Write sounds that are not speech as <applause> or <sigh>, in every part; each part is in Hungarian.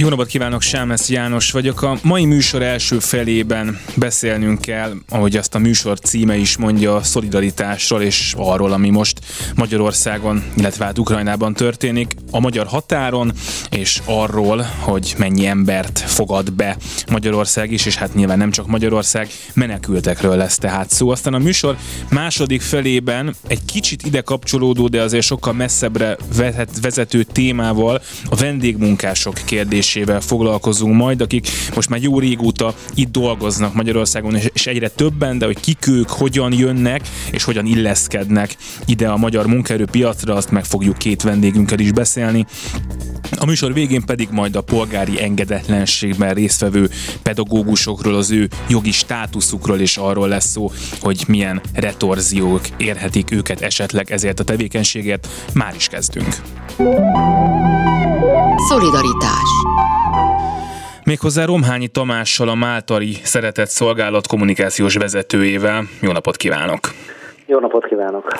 Jó napot kívánok, Sámesz János vagyok. A mai műsor első felében beszélnünk kell, ahogy azt a műsor címe is mondja, a szolidaritásról és arról, ami most Magyarországon, illetve hát Ukrajnában történik, a magyar határon, és arról, hogy mennyi embert fogad be Magyarország is, és hát nyilván nem csak Magyarország, menekültekről lesz tehát szó. Aztán a műsor második felében egy kicsit ide kapcsolódó, de azért sokkal messzebbre vezető témával a vendégmunkások kérdés kérdésével foglalkozunk majd, akik most már jó régóta itt dolgoznak Magyarországon, és egyre többen, de hogy kik ők, hogyan jönnek, és hogyan illeszkednek ide a magyar munkaerőpiacra, azt meg fogjuk két vendégünkkel is beszélni. A műsor végén pedig majd a polgári engedetlenségben résztvevő pedagógusokról, az ő jogi státuszukról és arról lesz szó, hogy milyen retorziók érhetik őket esetleg ezért a tevékenységért. Már is kezdünk. Szolidaritás Méghozzá Romhányi Tamással, a Máltari Szeretett Szolgálat kommunikációs vezetőjével. Jó napot kívánok! Jó napot kívánok!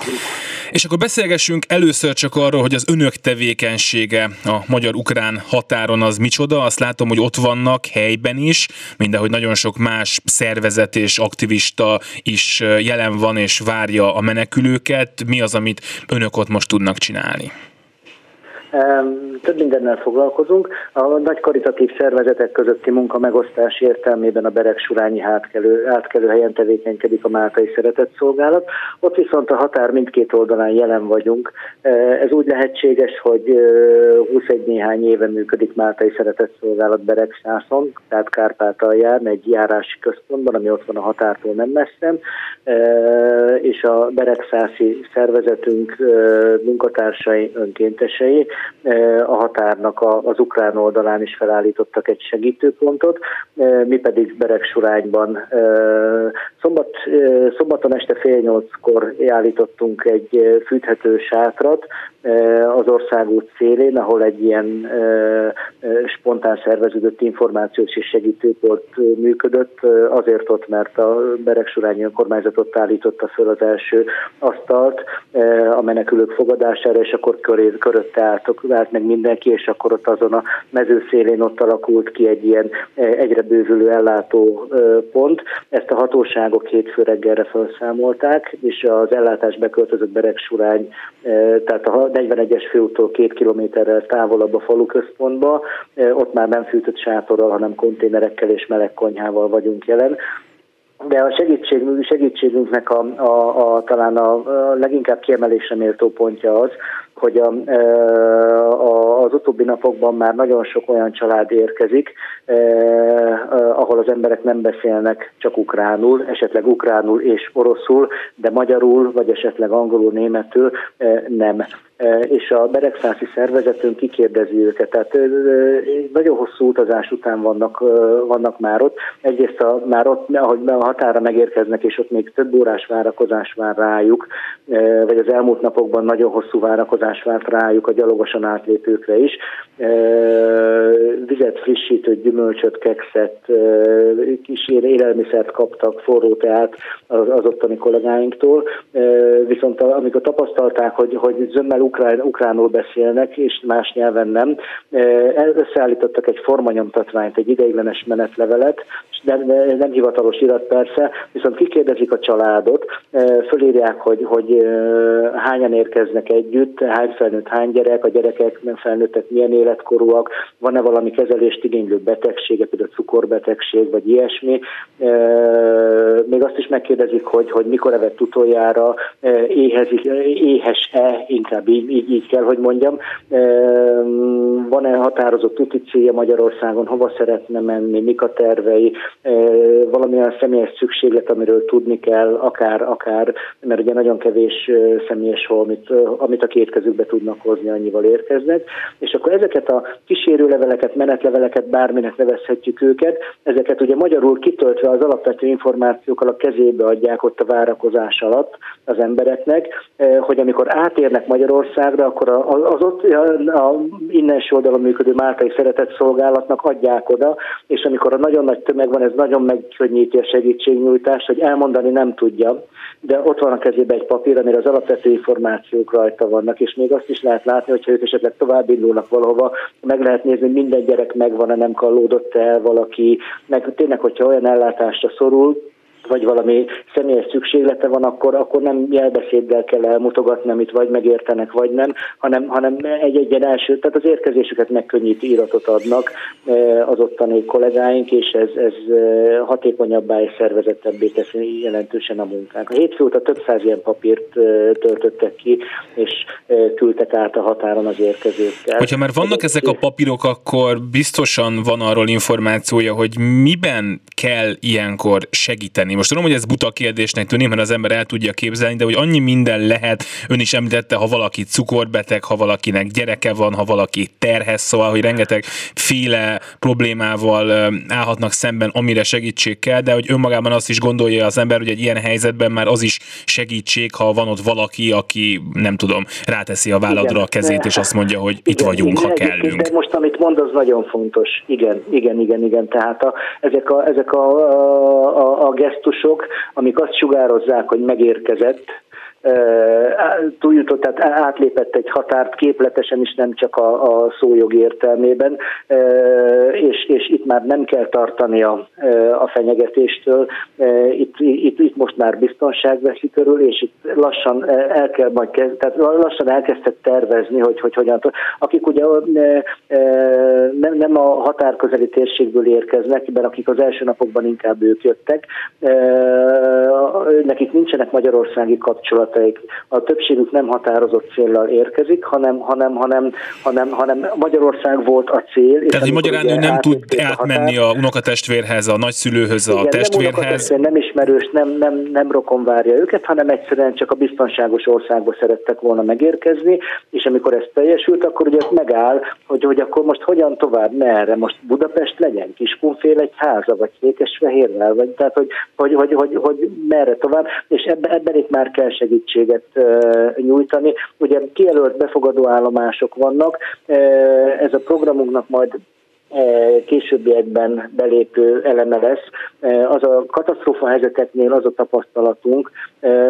És akkor beszélgessünk először csak arról, hogy az önök tevékenysége a magyar-ukrán határon az micsoda. Azt látom, hogy ott vannak helyben is, mindehogy nagyon sok más szervezet és aktivista is jelen van és várja a menekülőket. Mi az, amit önök ott most tudnak csinálni? Több mindennel foglalkozunk. A nagy karitatív szervezetek közötti munka megosztás értelmében a Bereg-Surányi átkelő, átkelő helyen tevékenykedik a Máltai Szeretett Szolgálat. Ott viszont a határ mindkét oldalán jelen vagyunk. Ez úgy lehetséges, hogy 21 néhány éve működik Máltai Szeretett Szolgálat Beregszászon, tehát Kárpátalján, egy járási központban, ami ott van a határtól nem messze, és a Beregszászi szervezetünk munkatársai, önkéntesei a határnak az ukrán oldalán is felállítottak egy segítőpontot, mi pedig Beregsurányban szombat, szombaton este fél nyolckor állítottunk egy fűthető sátrat az országút szélén, ahol egy ilyen spontán szerveződött információs és segítőpont működött, azért ott, mert a Beregsurányi önkormányzatot állította föl az első asztalt a menekülők fogadására, és akkor körötte álltok, állt meg mindenki, és akkor ott azon a mezőszélén ott alakult ki egy ilyen egyre bővülő ellátó pont. Ezt a hatóságok hétfő reggelre felszámolták, és az ellátás beköltözött Beregsurány, tehát a 41-es főúttól két kilométerrel távolabb a falu központba, ott már nem fűtött sátorral, hanem konténerekkel és meleg konyhával vagyunk jelen de a segítségünk, segítségünknek a, a, a, talán a, a leginkább kiemelésre méltó pontja az, hogy a, a, az utóbbi napokban már nagyon sok olyan család érkezik, ahol az emberek nem beszélnek csak ukránul, esetleg ukránul és oroszul, de magyarul, vagy esetleg angolul, németül nem. És a beregszászi szervezetünk kikérdezi őket, tehát nagyon hosszú utazás után vannak, vannak már ott. Egyrészt a, már ott, ahogy a határa megérkeznek, és ott még több órás várakozás vár rájuk, vagy az elmúlt napokban nagyon hosszú várakozás várt rájuk a gyalogosan átlépőkre is. Vizet, frissítő gyümölcsöt, kekszet, kis élelmiszert kaptak, forró teát az ottani kollégáinktól. Viszont amikor tapasztalták, hogy, hogy zömmel ukrán, ukránul beszélnek, és más nyelven nem, összeállítottak egy formanyomtatványt, egy ideiglenes menetlevelet, nem, nem hivatalos irat persze, viszont kikérdezik a családot, fölírják, hogy, hogy hányan érkeznek együtt, hány felnőtt, hány gyerek, a gyerekek, nem felnőttek milyen életkorúak, van-e valami kezelést igénylő betegsége, például cukorbetegség, vagy ilyesmi. Még azt is megkérdezik, hogy, hogy mikor evett utoljára, éhezik, éhes-e, inkább így, így, így kell, hogy mondjam. Van-e határozott úti célja Magyarországon, hova szeretne menni, mik a tervei, valamilyen személyes szükséglet, amiről tudni kell, akár, akár, mert ugye nagyon kevés személyes hol, amit, amit a két kezükbe tudnak hozni, annyival érkeznek, és akkor ezeket a kísérőleveleket, menetleveleket, bárminek nevezhetjük őket, ezeket ugye magyarul kitöltve az alapvető információkkal a kezébe adják ott a várakozás alatt az embereknek, hogy amikor átérnek Magyarország Magyarországra, akkor az ott a innenső oldalon működő Máltai Szeretett Szolgálatnak adják oda, és amikor a nagyon nagy tömeg van, ez nagyon megkönnyíti a segítségnyújtást, hogy elmondani nem tudja, de ott van a kezében egy papír, amire az alapvető információk rajta vannak, és még azt is lehet látni, hogyha ők esetleg tovább indulnak valahova, meg lehet nézni, hogy minden gyerek megvan-e, nem kallódott el valaki, meg tényleg, hogyha olyan ellátásra szorul, vagy valami személyes szükséglete van, akkor, akkor nem jelbeszéddel kell elmutogatni, amit vagy megértenek, vagy nem, hanem, hanem egy-egy első, tehát az érkezésüket megkönnyíti iratot adnak e, az ottani kollégáink, és ez, ez e, hatékonyabbá és szervezettebbé teszi jelentősen a munkánk. A hétfő óta több száz ilyen papírt e, töltöttek ki, és küldtek át a határon az érkezőkkel. Hogyha már vannak ezek a papírok, akkor biztosan van arról információja, hogy miben kell ilyenkor segíteni most tudom, hogy ez buta kérdésnek tűnik, mert az ember el tudja képzelni, de hogy annyi minden lehet, ön is említette, ha valaki cukorbeteg, ha valakinek gyereke van, ha valaki terhes, szóval, hogy rengeteg féle problémával állhatnak szemben, amire segítség kell, de hogy önmagában azt is gondolja az ember, hogy egy ilyen helyzetben már az is segítség, ha van ott valaki, aki nem tudom, ráteszi a válladra a kezét, és azt mondja, hogy igen, itt vagyunk, igen, ha kellünk. De most, amit mond, az nagyon fontos. Igen, igen, igen, igen. Tehát a, ezek a, ezek a, a, a gesztus gesztusok, amik azt sugározzák, hogy megérkezett, túljutott, tehát átlépett egy határt képletesen is, nem csak a, a szójog értelmében, és, és itt már nem kell tartani a, fenyegetéstől, itt, itt, itt most már biztonság veszi körül, és itt lassan el kell majd kezd, tehát lassan elkezdtek tervezni, hogy, hogy hogyan, akik ugye nem, nem a határközeli térségből érkeznek, mert akik az első napokban inkább ők jöttek, nekik nincsenek magyarországi kapcsolat kapcsolataik. A többségük nem határozott céllal érkezik, hanem, hanem, hanem, hanem, hanem Magyarország volt a cél. Tehát, hogy magyarán ő nem tud átmenni a, a unokatestvérhez, a nagyszülőhöz, a Igen, testvérhez. Nem, nem ismerős, nem, nem, nem rokon várja őket, hanem egyszerűen csak a biztonságos országba szerettek volna megérkezni, és amikor ez teljesült, akkor ugye megáll, hogy, hogy akkor most hogyan tovább, merre, most Budapest legyen, Kiskunfél egy háza, vagy Székesfehérrel, vagy tehát, hogy, hogy, hogy, hogy, hogy merre tovább, és ebben, ebben itt már kell segíteni segítséget nyújtani. Ugye kijelölt befogadó állomások vannak, ez a programunknak majd későbbiekben belépő eleme lesz. Az a katasztrófa helyzeteknél az a tapasztalatunk,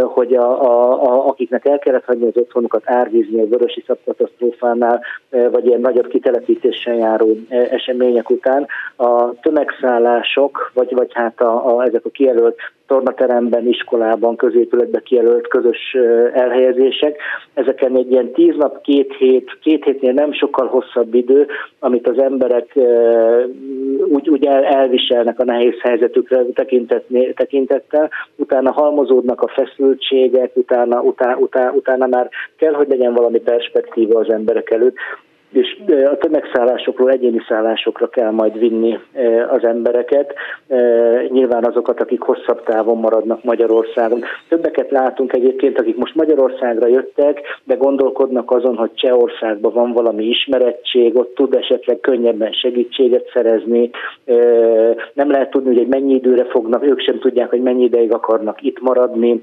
hogy a, a, a, akiknek el kellett hagyni az otthonukat árvízni a vörösi katasztrófánál, vagy ilyen nagyobb kitelepítésen járó események után, a tömegszállások, vagy, vagy hát a, a, ezek a kijelölt tornateremben, iskolában, középületben kijelölt közös elhelyezések. Ezeken egy ilyen tíz nap, két hét, két hétnél nem sokkal hosszabb idő, amit az emberek úgy, úgy elviselnek a nehéz helyzetükre tekintettel, utána halmozódnak a feszültségek, utána, utána, utána, utána már kell, hogy legyen valami perspektíva az emberek előtt és a tömegszállásokról egyéni szállásokra kell majd vinni az embereket, nyilván azokat, akik hosszabb távon maradnak Magyarországon. Többeket látunk egyébként, akik most Magyarországra jöttek, de gondolkodnak azon, hogy Csehországban van valami ismerettség, ott tud esetleg könnyebben segítséget szerezni, nem lehet tudni, hogy mennyi időre fognak, ők sem tudják, hogy mennyi ideig akarnak itt maradni,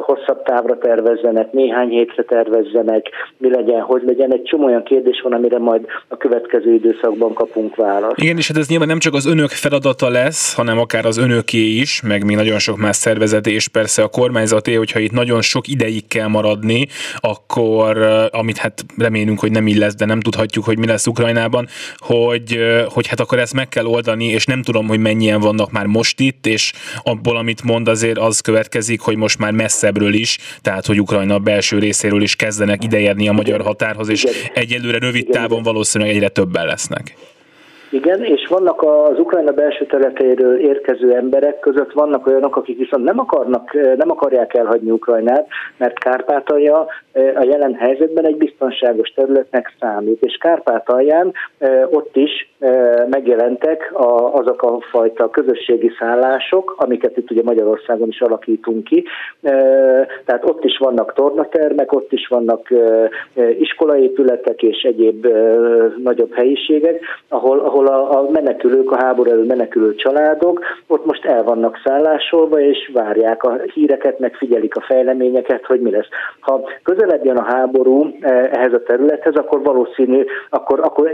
hosszabb távra tervezzenek, néhány hétre tervezzenek, mi legyen, hogy legyen, egy csomó olyan kérdés van, amire majd a következő időszakban kapunk választ. Igen, és hát ez nyilván nem csak az önök feladata lesz, hanem akár az önöké is, meg még nagyon sok más szervezeté, és persze a kormányzaté, hogyha itt nagyon sok ideig kell maradni, akkor, amit hát remélünk, hogy nem így lesz, de nem tudhatjuk, hogy mi lesz Ukrajnában, hogy, hogy hát akkor ezt meg kell oldani, és nem tudom, hogy mennyien vannak már most itt, és abból, amit mond, azért az következik, hogy most már messzebbről is, tehát hogy Ukrajna belső részéről is kezdenek ideérni a magyar határhoz, és egyelőre egyelőre rövid távon valószínűleg egyre többen lesznek. Igen, és vannak az Ukrajna belső területéről érkező emberek között vannak olyanok, akik viszont nem akarnak, nem akarják elhagyni Ukrajnát, mert Kárpátalja a jelen helyzetben egy biztonságos területnek számít, és Kárpátalján ott is megjelentek azok a fajta közösségi szállások, amiket itt ugye Magyarországon is alakítunk ki, tehát ott is vannak tornatermek, ott is vannak iskolaépületek és egyéb nagyobb helyiségek, ahol, ahol ahol a, a menekülők, a háború elő menekülő családok ott most el vannak szállásolva, és várják a híreket, megfigyelik a fejleményeket, hogy mi lesz. Ha közelebb jön a háború ehhez a területhez, akkor valószínű, akkor, akkor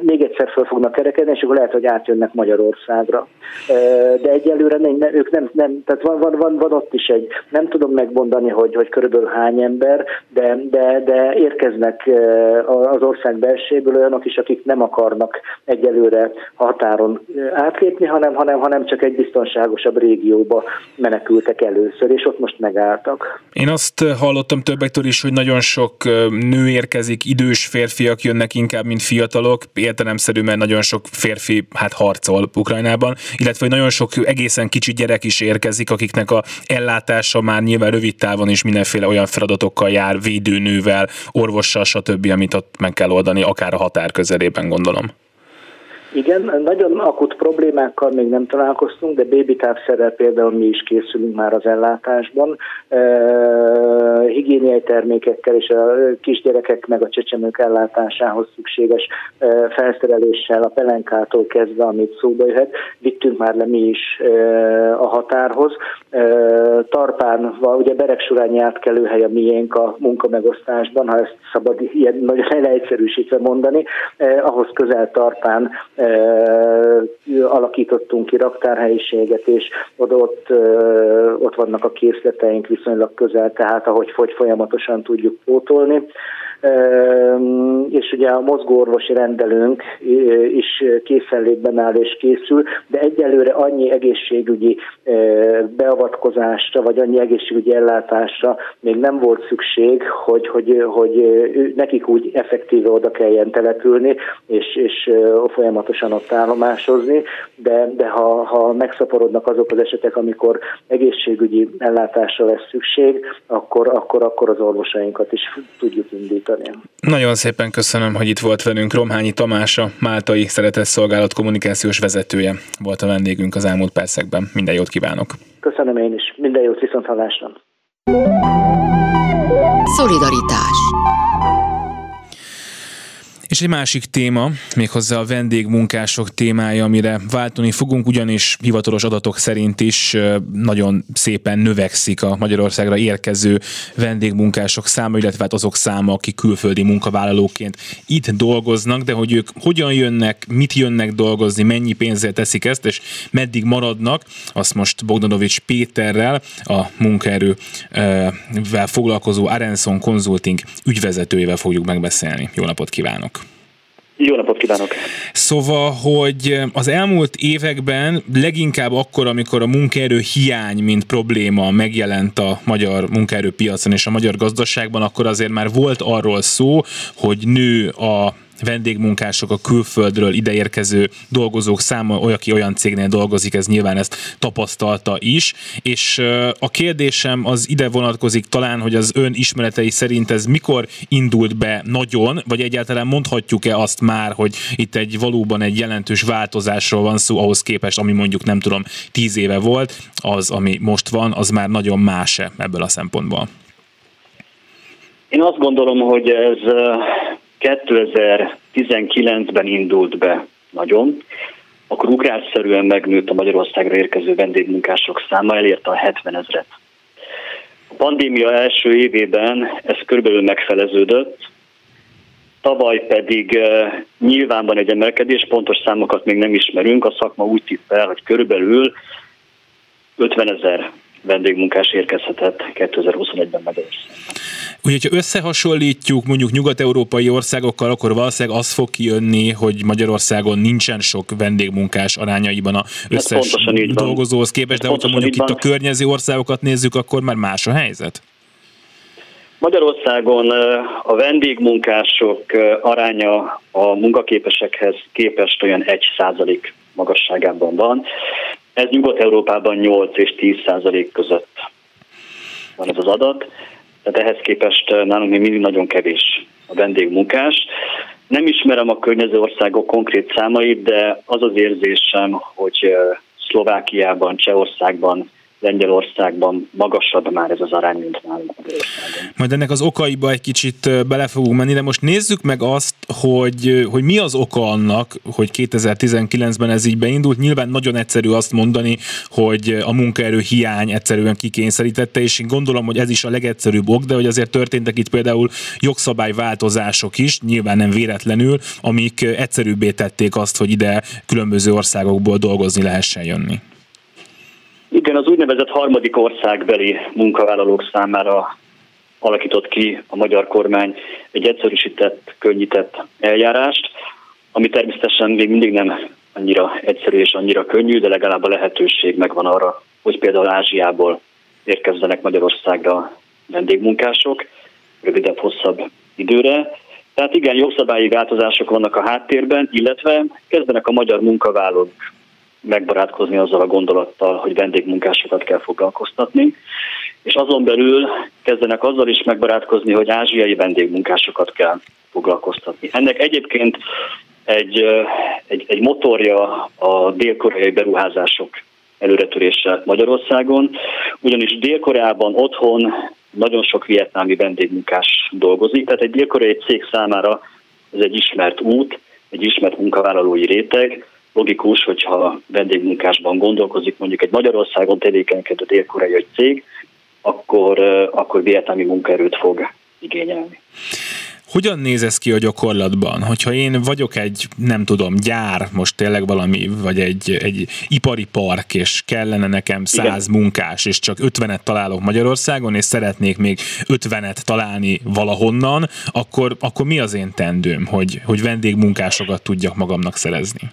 még egyszer fel fognak kerekedni, és akkor lehet, hogy átjönnek Magyarországra. De egyelőre nem, ők nem, nem tehát van, van, van, van ott is egy, nem tudom megmondani, hogy, hogy körülbelül hány ember, de, de, de érkeznek az ország belséből olyanok is, akik nem akarnak egyelőre határon átlépni, hanem, hanem, hanem csak egy biztonságosabb régióba menekültek először, és ott most megálltak. Én azt hallottam többektől is, hogy nagyon sok nő érkezik, idős férfiak jönnek inkább, mint fiatalok, értelemszerű, mert nagyon sok férfi hát harcol Ukrajnában, illetve hogy nagyon sok egészen kicsi gyerek is érkezik, akiknek a ellátása már nyilván rövid távon is mindenféle olyan feladatokkal jár, védőnővel, orvossal, stb., amit ott meg kell oldani, akár a határ közelében gondolom. Igen, nagyon akut problémákkal még nem találkoztunk, de bébi távszerrel például mi is készülünk már az ellátásban. E, higiéniai termékekkel és a kisgyerekek meg a csecsemők ellátásához szükséges e, felszereléssel, a pelenkától kezdve, amit szóba jöhet, vittünk már le mi is e, a határhoz. E, Tarpán, ugye Beregsurányi átkelőhely a miénk a munkamegosztásban, ha ezt szabad ilyen nagyon <laughs> leegyszerűsítve mondani, eh, ahhoz közel Tarpán alakítottunk ki raktárhelyiséget, és oda ott, ott vannak a készleteink viszonylag közel, tehát ahogy fogy folyamatosan tudjuk pótolni. És ugye a mozgóorvosi rendelőnk is készenlétben áll és készül, de egyelőre annyi egészségügyi beavatkozásra, vagy annyi egészségügyi ellátásra még nem volt szükség, hogy, hogy, hogy nekik úgy effektíve oda kelljen települni, és, és folyamatosan ott állomásozni, de, de ha, ha megszaporodnak azok az esetek, amikor egészségügyi ellátásra lesz szükség, akkor, akkor, akkor az orvosainkat is tudjuk indítani. Nagyon szépen köszönöm, hogy itt volt velünk. Romhányi Tamás, a Máltai Szeretetszolgálat kommunikációs vezetője volt a vendégünk az elmúlt percekben. Minden jót kívánok! Köszönöm én is. Minden jót viszont hallásra. Szolidaritás és egy másik téma, méghozzá a vendégmunkások témája, amire váltani fogunk, ugyanis hivatalos adatok szerint is nagyon szépen növekszik a Magyarországra érkező vendégmunkások száma, illetve hát azok száma, akik külföldi munkavállalóként itt dolgoznak, de hogy ők hogyan jönnek, mit jönnek dolgozni, mennyi pénzzel teszik ezt, és meddig maradnak, azt most Bogdanovics Péterrel, a munkaerővel foglalkozó Arenson Consulting ügyvezetőjével fogjuk megbeszélni. Jó napot kívánok! Jó napot kívánok! Szóval, hogy az elmúlt években leginkább akkor, amikor a munkaerő hiány, mint probléma megjelent a magyar munkaerőpiacon és a magyar gazdaságban, akkor azért már volt arról szó, hogy nő a vendégmunkások, a külföldről ideérkező dolgozók száma, olyan, aki olyan cégnél dolgozik, ez nyilván ezt tapasztalta is, és a kérdésem az ide vonatkozik talán, hogy az ön ismeretei szerint ez mikor indult be nagyon, vagy egyáltalán mondhatjuk-e azt már, hogy itt egy valóban egy jelentős változásról van szó ahhoz képest, ami mondjuk nem tudom, tíz éve volt, az, ami most van, az már nagyon más-e ebből a szempontból? Én azt gondolom, hogy ez 2019-ben indult be nagyon, akkor ugrásszerűen megnőtt a Magyarországra érkező vendégmunkások száma, elérte a 70 ezret. A pandémia első évében ez körülbelül megfeleződött, tavaly pedig uh, nyilván van egy emelkedés, pontos számokat még nem ismerünk, a szakma úgy tippel, hogy körülbelül 50 ezer vendégmunkás érkezhetett 2021-ben Magyarországon. Ugye, ha összehasonlítjuk mondjuk nyugat-európai országokkal, akkor valószínűleg az fog kijönni, hogy Magyarországon nincsen sok vendégmunkás arányaiban a összes dolgozóhoz képest, de hogyha mondjuk itt a környező országokat nézzük, akkor már más a helyzet? Magyarországon a vendégmunkások aránya a munkaképesekhez képest olyan 1 százalék magasságában van. Ez Nyugat-Európában 8 és 10 százalék között van ez az adat, tehát ehhez képest eh, nálunk még mindig nagyon kevés a vendégmunkás. Nem ismerem a környező országok konkrét számait, de az az érzésem, hogy eh, Szlovákiában, Csehországban Lengyelországban magasabb már ez az arány, mint nálunk Majd ennek az okaiba egy kicsit bele fogunk menni, de most nézzük meg azt, hogy, hogy mi az oka annak, hogy 2019-ben ez így beindult. Nyilván nagyon egyszerű azt mondani, hogy a munkaerő hiány egyszerűen kikényszerítette, és én gondolom, hogy ez is a legegyszerűbb ok, de hogy azért történtek itt például jogszabályváltozások is, nyilván nem véletlenül, amik egyszerűbbé tették azt, hogy ide különböző országokból dolgozni lehessen jönni. Igen, az úgynevezett harmadik országbeli munkavállalók számára alakított ki a magyar kormány egy egyszerűsített, könnyített eljárást, ami természetesen még mindig nem annyira egyszerű és annyira könnyű, de legalább a lehetőség megvan arra, hogy például Ázsiából érkezzenek Magyarországra vendégmunkások rövidebb, hosszabb időre. Tehát igen, jogszabályi változások vannak a háttérben, illetve kezdenek a magyar munkavállalók megbarátkozni azzal a gondolattal, hogy vendégmunkásokat kell foglalkoztatni, és azon belül kezdenek azzal is megbarátkozni, hogy ázsiai vendégmunkásokat kell foglalkoztatni. Ennek egyébként egy, egy, egy motorja a dél-koreai beruházások előretörése Magyarországon, ugyanis Dél-Koreában otthon nagyon sok vietnámi vendégmunkás dolgozik, tehát egy dél-koreai cég számára ez egy ismert út, egy ismert munkavállalói réteg, logikus, hogyha vendégmunkásban gondolkozik mondjuk egy Magyarországon tevékenykedő dél-koreai cég, akkor, akkor vietnámi munkaerőt fog igényelni. Hogyan néz ez ki a gyakorlatban? Hogyha én vagyok egy, nem tudom, gyár, most tényleg valami, vagy egy, egy ipari park, és kellene nekem száz munkás, és csak ötvenet találok Magyarországon, és szeretnék még ötvenet találni valahonnan, akkor, akkor mi az én tendőm, hogy, hogy vendégmunkásokat tudjak magamnak szerezni?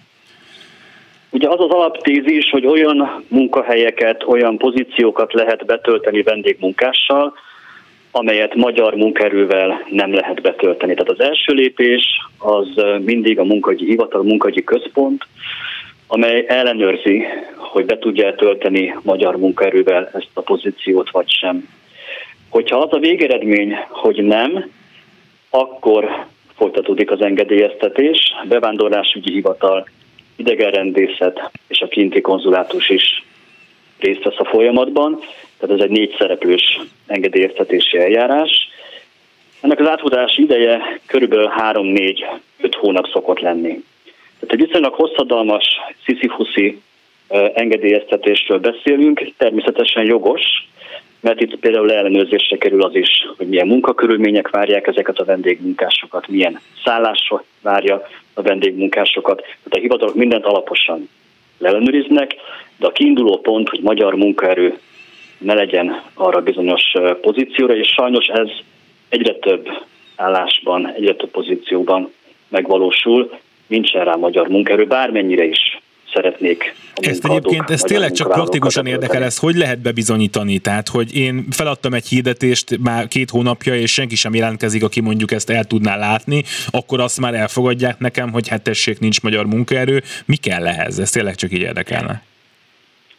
Ugye az az alaptézis, hogy olyan munkahelyeket, olyan pozíciókat lehet betölteni vendégmunkással, amelyet magyar munkaerővel nem lehet betölteni. Tehát az első lépés az mindig a munkahogyi hivatal, a munkahogyi központ, amely ellenőrzi, hogy be tudja tölteni magyar munkaerővel ezt a pozíciót, vagy sem. Hogyha az a végeredmény, hogy nem, akkor folytatódik az engedélyeztetés, bevándorlásügyi hivatal idegenrendészet és a kinti konzulátus is részt vesz a folyamatban, tehát ez egy négy szereplős engedélyeztetési eljárás. Ennek az átfutási ideje körülbelül 3-4-5 hónap szokott lenni. Tehát egy viszonylag hosszadalmas, sziszifuszi engedélyeztetésről beszélünk, természetesen jogos, mert itt például ellenőrzésre kerül az is, hogy milyen munkakörülmények várják ezeket a vendégmunkásokat, milyen szállás várja a vendégmunkásokat. Tehát a hivatalok mindent alaposan leellenőriznek, de a kiinduló pont, hogy magyar munkaerő ne legyen arra bizonyos pozícióra, és sajnos ez egyre több állásban, egyre több pozícióban megvalósul, nincsen rá magyar munkaerő, bármennyire is szeretnék. Ezt egyébként, ez tényleg csak praktikusan érdekel, ezt hogy lehet bebizonyítani? Tehát, hogy én feladtam egy hirdetést már két hónapja, és senki sem jelentkezik, aki mondjuk ezt el tudná látni, akkor azt már elfogadják nekem, hogy hát tessék, nincs magyar munkaerő. Mi kell ehhez? Ez tényleg csak így érdekelne.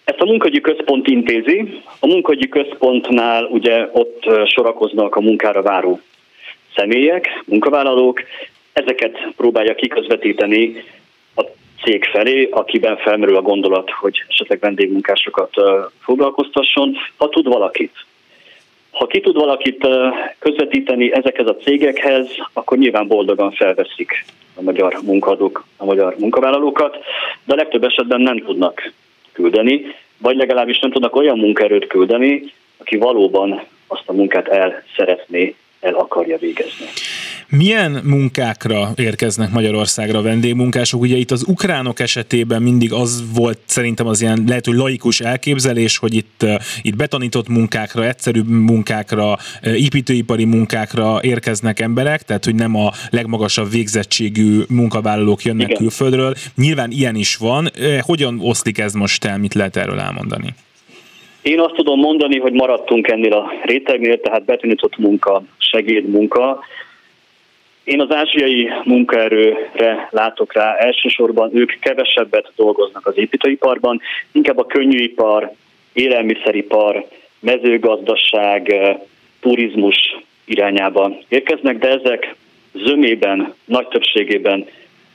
Ezt a munkahogyi központ intézi. A munkahogyi központnál ugye ott sorakoznak a munkára váró személyek, munkavállalók, ezeket próbálja kiközvetíteni cég felé, akiben felmerül a gondolat, hogy esetleg vendégmunkásokat foglalkoztasson, ha tud valakit. Ha ki tud valakit közvetíteni ezekhez a cégekhez, akkor nyilván boldogan felveszik a magyar munkadók, a magyar munkavállalókat, de a legtöbb esetben nem tudnak küldeni, vagy legalábbis nem tudnak olyan munkaerőt küldeni, aki valóban azt a munkát el szeretné, el akarja végezni. Milyen munkákra érkeznek Magyarországra vendégmunkások? Ugye itt az ukránok esetében mindig az volt szerintem az ilyen lehető laikus elképzelés, hogy itt, itt betanított munkákra, egyszerűbb munkákra, építőipari munkákra érkeznek emberek, tehát hogy nem a legmagasabb végzettségű munkavállalók jönnek Igen. külföldről. Nyilván ilyen is van. Hogyan oszlik ez most el, mit lehet erről elmondani? Én azt tudom mondani, hogy maradtunk ennél a rétegnél, tehát betanított munka, segédmunka, én az ázsiai munkaerőre látok rá, elsősorban ők kevesebbet dolgoznak az építőiparban, inkább a könnyűipar, élelmiszeripar, mezőgazdaság, eh, turizmus irányába érkeznek, de ezek zömében, nagy többségében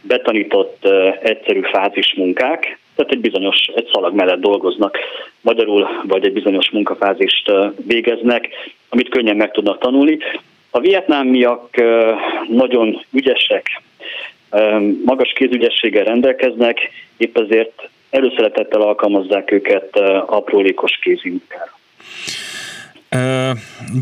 betanított uh, egyszerű fázis munkák, tehát egy bizonyos, egy szalag mellett dolgoznak, magyarul vagy egy bizonyos munkafázist végeznek, amit könnyen meg tudnak tanulni. A vietnámiak nagyon ügyesek, magas kézügyességgel rendelkeznek, épp ezért előszeretettel alkalmazzák őket aprólékos kézimunkára.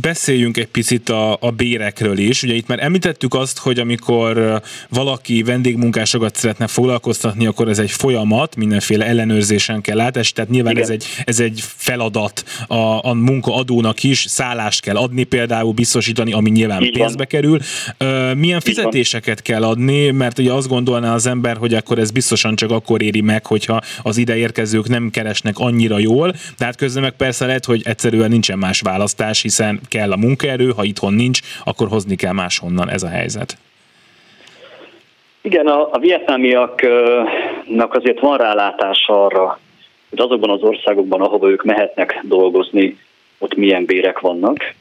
Beszéljünk egy picit a, a bérekről is. Ugye itt már említettük azt, hogy amikor valaki vendégmunkásokat szeretne foglalkoztatni, akkor ez egy folyamat, mindenféle ellenőrzésen kell átesni, tehát nyilván ez egy, ez egy feladat a, a munkaadónak is, szállást kell adni például, biztosítani, ami nyilván Így pénzbe van. kerül. Milyen fizetéseket kell adni, mert ugye azt gondolná az ember, hogy akkor ez biztosan csak akkor éri meg, hogyha az ide érkezők nem keresnek annyira jól, tehát közben meg persze lehet, hogy egyszerűen nincsen más válasz választás, hiszen kell a munkaerő, ha itthon nincs, akkor hozni kell máshonnan ez a helyzet. Igen, a, a vietnámiaknak azért van rálátása arra, hogy azokban az országokban, ahova ők mehetnek dolgozni, ott milyen bérek vannak,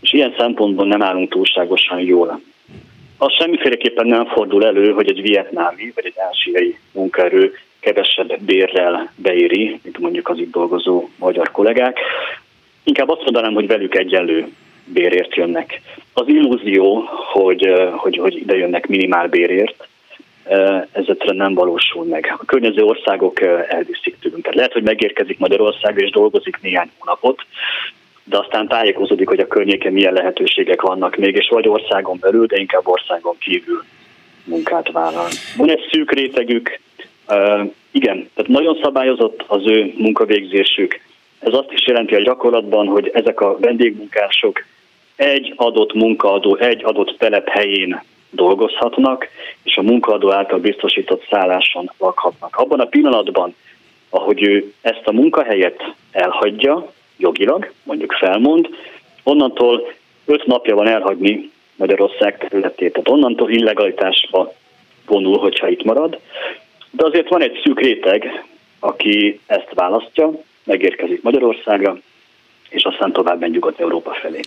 és ilyen szempontból nem állunk túlságosan jól. Az semmiféleképpen nem fordul elő, hogy egy vietnámi vagy egy ázsiai munkaerő kevesebb bérrel beéri, mint mondjuk az itt dolgozó magyar kollégák. Inkább azt mondanám, hogy velük egyenlő bérért jönnek. Az illúzió, hogy, hogy, hogy ide jönnek minimál bérért, ez nem valósul meg. A környező országok elviszik tőlünk. Tehát lehet, hogy megérkezik Magyarországra és dolgozik néhány hónapot, de aztán tájékozódik, hogy a környéken milyen lehetőségek vannak még, és vagy országon belül, de inkább országon kívül munkát vállal. Van egy szűk rétegük, igen, tehát nagyon szabályozott az ő munkavégzésük, ez azt is jelenti a gyakorlatban, hogy ezek a vendégmunkások egy adott munkaadó, egy adott telephelyén dolgozhatnak, és a munkaadó által biztosított szálláson lakhatnak. Abban a pillanatban, ahogy ő ezt a munkahelyet elhagyja, jogilag, mondjuk felmond, onnantól öt napja van elhagyni Magyarország területét, tehát onnantól illegalitásba vonul, hogyha itt marad. De azért van egy szűk réteg, aki ezt választja, megérkezik Magyarországra, és aztán tovább megy Nyugat-Európa felé.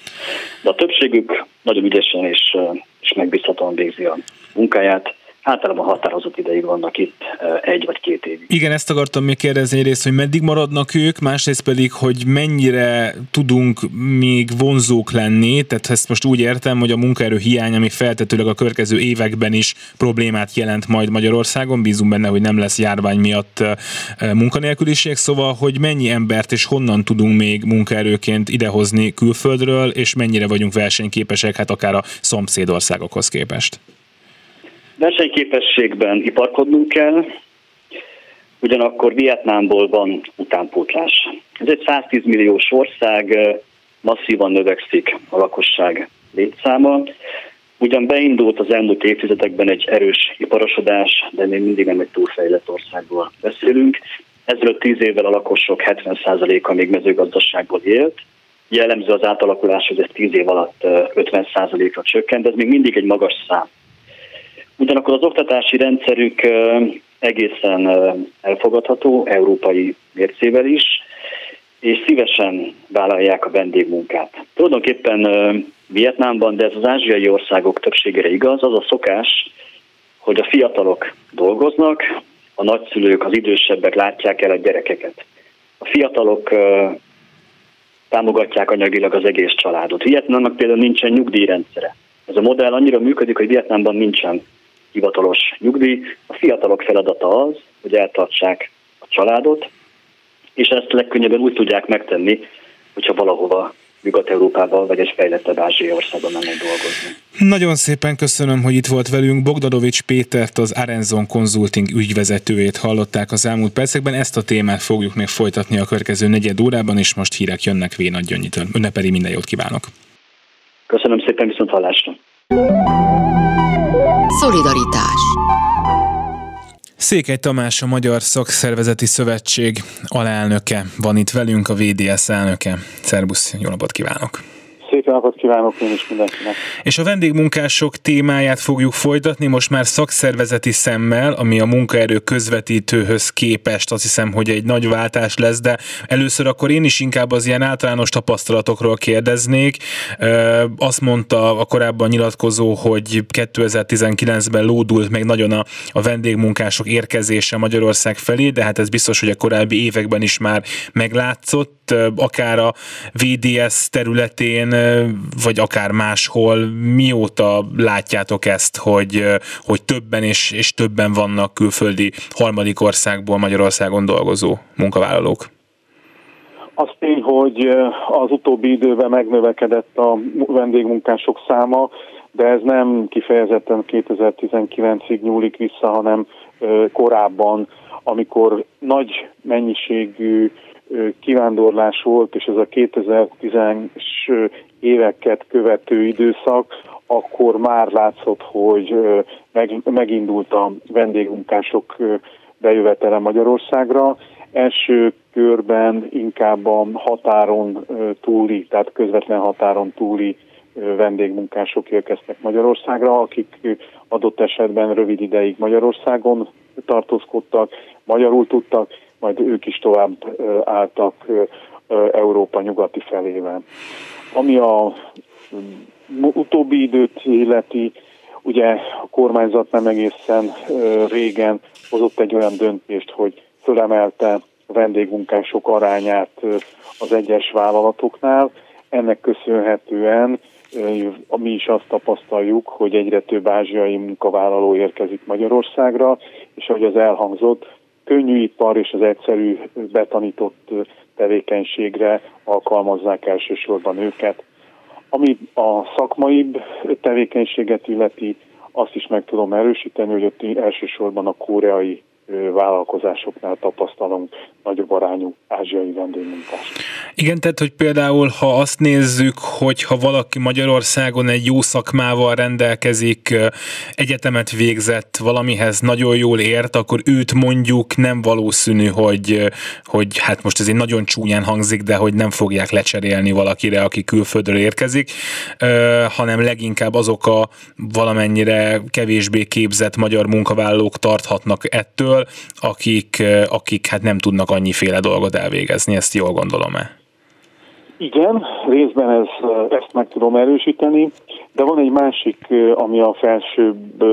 De a többségük nagyon ügyesen és, és megbízhatóan végzi a munkáját, általában határozott ideig vannak itt, egy vagy két évig. Igen, ezt akartam még kérdezni egyrészt, hogy meddig maradnak ők, másrészt pedig, hogy mennyire tudunk még vonzók lenni, tehát ezt most úgy értem, hogy a munkaerő hiány, ami feltetőleg a következő években is problémát jelent majd Magyarországon, bízunk benne, hogy nem lesz járvány miatt munkanélküliség, szóval, hogy mennyi embert és honnan tudunk még munkaerőként idehozni külföldről, és mennyire vagyunk versenyképesek, hát akár a szomszédországokhoz képest. Versenyképességben iparkodnunk kell, ugyanakkor Vietnámból van utánpótlás. Ez egy 110 milliós ország, masszívan növekszik a lakosság létszáma. Ugyan beindult az elmúlt évtizedekben egy erős iparosodás, de még mindig nem egy túlfejlett országból beszélünk. Ezelőtt 10 évvel a lakosok 70%-a még mezőgazdaságból élt. Jellemző az átalakulás, hogy ez 10 év alatt 50%-ra csökkent, de ez még mindig egy magas szám. Ugyanakkor az oktatási rendszerük egészen elfogadható, európai mércével is, és szívesen vállalják a vendégmunkát. Tulajdonképpen Vietnámban, de ez az ázsiai országok többségére igaz, az a szokás, hogy a fiatalok dolgoznak, a nagyszülők, az idősebbek látják el a gyerekeket. A fiatalok támogatják anyagilag az egész családot. Vietnámnak például nincsen nyugdíjrendszere. Ez a modell annyira működik, hogy Vietnámban nincsen hivatalos nyugdíj. A fiatalok feladata az, hogy eltartsák a családot, és ezt legkönnyebben úgy tudják megtenni, hogyha valahova Nyugat-Európában vagy egy fejlettebb ázsiai országban mennek dolgozni. Nagyon szépen köszönöm, hogy itt volt velünk. Bogdanovics Pétert, az Arenzon Consulting ügyvezetőjét hallották az elmúlt percekben. Ezt a témát fogjuk még folytatni a következő negyed órában, és most hírek jönnek Vénagy Gyöngyitől. Önne pedig minden jót kívánok! Köszönöm szépen, viszont hallásra! Szolidaritás Székely Tamás, a Magyar Szakszervezeti Szövetség alelnöke van itt velünk, a VDS elnöke. Szerbusz, jó napot kívánok! Szép napot kívánok én is mindenkinek. És a vendégmunkások témáját fogjuk folytatni most már szakszervezeti szemmel, ami a munkaerő közvetítőhöz képest azt hiszem, hogy egy nagy váltás lesz, de először akkor én is inkább az ilyen általános tapasztalatokról kérdeznék. Azt mondta a korábban nyilatkozó, hogy 2019-ben lódult meg nagyon a, a vendégmunkások érkezése Magyarország felé, de hát ez biztos, hogy a korábbi években is már meglátszott, akár a VDS területén, vagy akár máshol. Mióta látjátok ezt, hogy, hogy többen és, és többen vannak külföldi harmadik országból Magyarországon dolgozó munkavállalók? Az tény, hogy az utóbbi időben megnövekedett a vendégmunkások száma, de ez nem kifejezetten 2019-ig nyúlik vissza, hanem korábban, amikor nagy mennyiségű kivándorlás volt, és ez a 2010-es éveket követő időszak, akkor már látszott, hogy megindult a vendégmunkások bejövetele Magyarországra. Első körben inkább a határon túli, tehát közvetlen határon túli vendégmunkások érkeztek Magyarországra, akik adott esetben rövid ideig Magyarországon tartózkodtak, magyarul tudtak, majd ők is tovább álltak Európa nyugati felében. Ami a utóbbi időt illeti, ugye a kormányzat nem egészen régen hozott egy olyan döntést, hogy fölemelte vendégmunkások arányát az egyes vállalatoknál. Ennek köszönhetően mi is azt tapasztaljuk, hogy egyre több ázsiai munkavállaló érkezik Magyarországra, és ahogy az elhangzott, könnyű ipar és az egyszerű betanított tevékenységre alkalmazzák elsősorban őket. Ami a szakmai tevékenységet illeti, azt is meg tudom erősíteni, hogy ott elsősorban a koreai vállalkozásoknál tapasztalunk nagyobb arányú ázsiai vendégmunkást. Igen, tehát hogy például, ha azt nézzük, hogy ha valaki Magyarországon egy jó szakmával rendelkezik, egyetemet végzett, valamihez nagyon jól ért, akkor őt mondjuk nem valószínű, hogy, hogy hát most ez egy nagyon csúnyán hangzik, de hogy nem fogják lecserélni valakire, aki külföldről érkezik, hanem leginkább azok a valamennyire kevésbé képzett magyar munkavállalók tarthatnak ettől, akik, akik hát nem tudnak annyiféle dolgot elvégezni, ezt jól gondolom-e? Igen, részben ez, ezt meg tudom erősíteni, de van egy másik, ami a felsőbb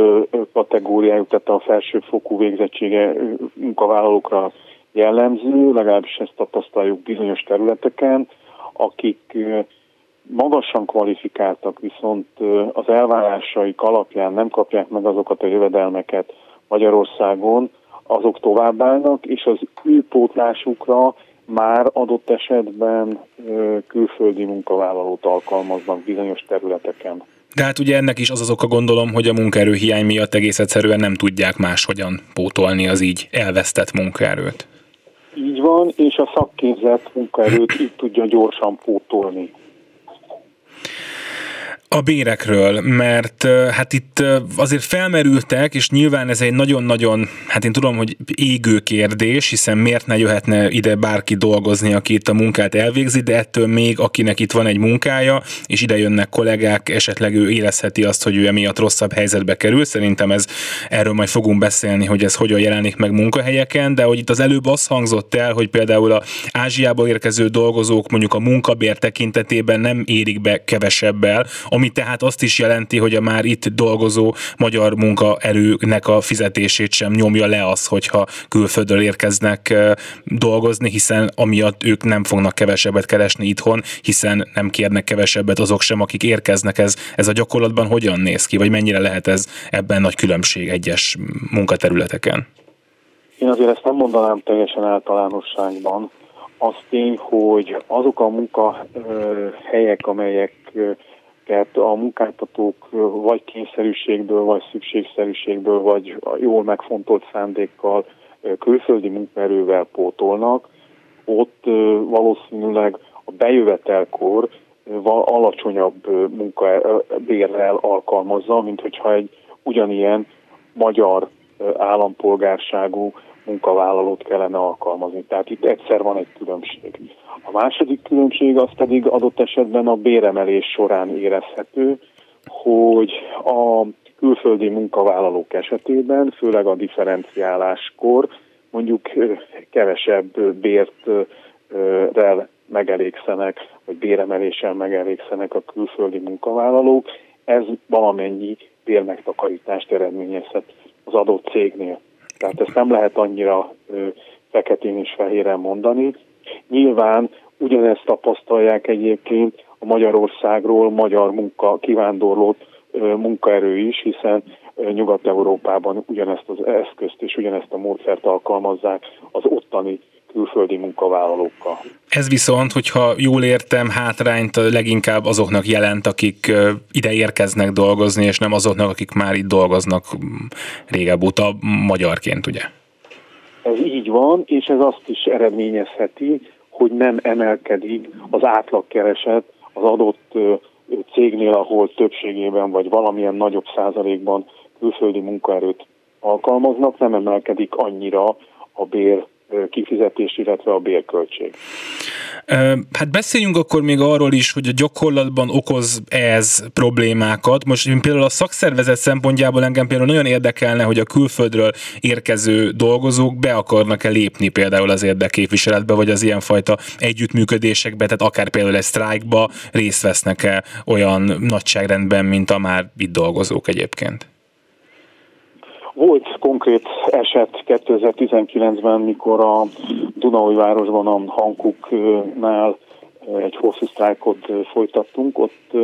kategóriájú, tehát a felsőbb fokú végzettsége munkavállalókra jellemző, legalábbis ezt tapasztaljuk bizonyos területeken, akik magasan kvalifikáltak, viszont az elvárásaik alapján nem kapják meg azokat a jövedelmeket Magyarországon, azok továbbállnak, és az ő pótlásukra már adott esetben külföldi munkavállalót alkalmaznak bizonyos területeken. De hát ugye ennek is az az oka gondolom, hogy a munkaerőhiány miatt egész egyszerűen nem tudják máshogyan pótolni az így elvesztett munkaerőt. Így van, és a szakképzett munkaerőt így tudja gyorsan pótolni a bérekről, mert hát itt azért felmerültek, és nyilván ez egy nagyon-nagyon, hát én tudom, hogy égő kérdés, hiszen miért ne jöhetne ide bárki dolgozni, aki itt a munkát elvégzi, de ettől még, akinek itt van egy munkája, és ide jönnek kollégák, esetleg ő érezheti azt, hogy ő emiatt rosszabb helyzetbe kerül. Szerintem ez, erről majd fogunk beszélni, hogy ez hogyan jelenik meg munkahelyeken, de hogy itt az előbb az hangzott el, hogy például a Ázsiából érkező dolgozók mondjuk a munkabér tekintetében nem érik be kevesebbel, ami tehát azt is jelenti, hogy a már itt dolgozó magyar munkaerőnek a fizetését sem nyomja le az, hogyha külföldről érkeznek dolgozni, hiszen amiatt ők nem fognak kevesebbet keresni itthon, hiszen nem kérnek kevesebbet azok sem, akik érkeznek. Ez, ez a gyakorlatban hogyan néz ki, vagy mennyire lehet ez ebben nagy különbség egyes munkaterületeken? Én azért ezt nem mondanám teljesen általánosságban. Az tény, hogy azok a munkahelyek, amelyek amiket a munkáltatók vagy kényszerűségből, vagy szükségszerűségből, vagy jól megfontolt szándékkal külföldi munkaerővel pótolnak, ott valószínűleg a bejövetelkor alacsonyabb munkabérrel alkalmazza, mint hogyha egy ugyanilyen magyar állampolgárságú munkavállalót kellene alkalmazni. Tehát itt egyszer van egy különbség. A második különbség az pedig adott esetben a béremelés során érezhető, hogy a külföldi munkavállalók esetében, főleg a differenciáláskor mondjuk kevesebb bértrel megelégszenek, vagy béremeléssel megelégszenek a külföldi munkavállalók, ez valamennyi bérmegtakarítást eredményezhet az adott cégnél. Tehát ezt nem lehet annyira feketén és fehéren mondani. Nyilván ugyanezt tapasztalják egyébként a Magyarországról magyar munka kivándorlót munkaerő is, hiszen Nyugat-Európában ugyanezt az eszközt és ugyanezt a módszert alkalmazzák az ottani külföldi munkavállalókkal. Ez viszont, hogyha jól értem, hátrányt leginkább azoknak jelent, akik ide érkeznek dolgozni, és nem azoknak, akik már itt dolgoznak régebb óta magyarként, ugye? Ez így van, és ez azt is eredményezheti, hogy nem emelkedik az átlagkereset az adott cégnél, ahol többségében vagy valamilyen nagyobb százalékban külföldi munkaerőt alkalmaznak, nem emelkedik annyira a bér kifizetés, illetve a bérköltség. Hát beszéljünk akkor még arról is, hogy a gyakorlatban okoz ez problémákat. Most én például a szakszervezet szempontjából engem például nagyon érdekelne, hogy a külföldről érkező dolgozók be akarnak-e lépni például az érdekképviseletbe, vagy az ilyenfajta együttműködésekbe, tehát akár például egy sztrájkba részt vesznek-e olyan nagyságrendben, mint a már itt dolgozók egyébként. Volt konkrét eset 2019-ben, mikor a Dunaújvárosban a Hankuknál egy hosszú sztrájkot folytattunk. Ott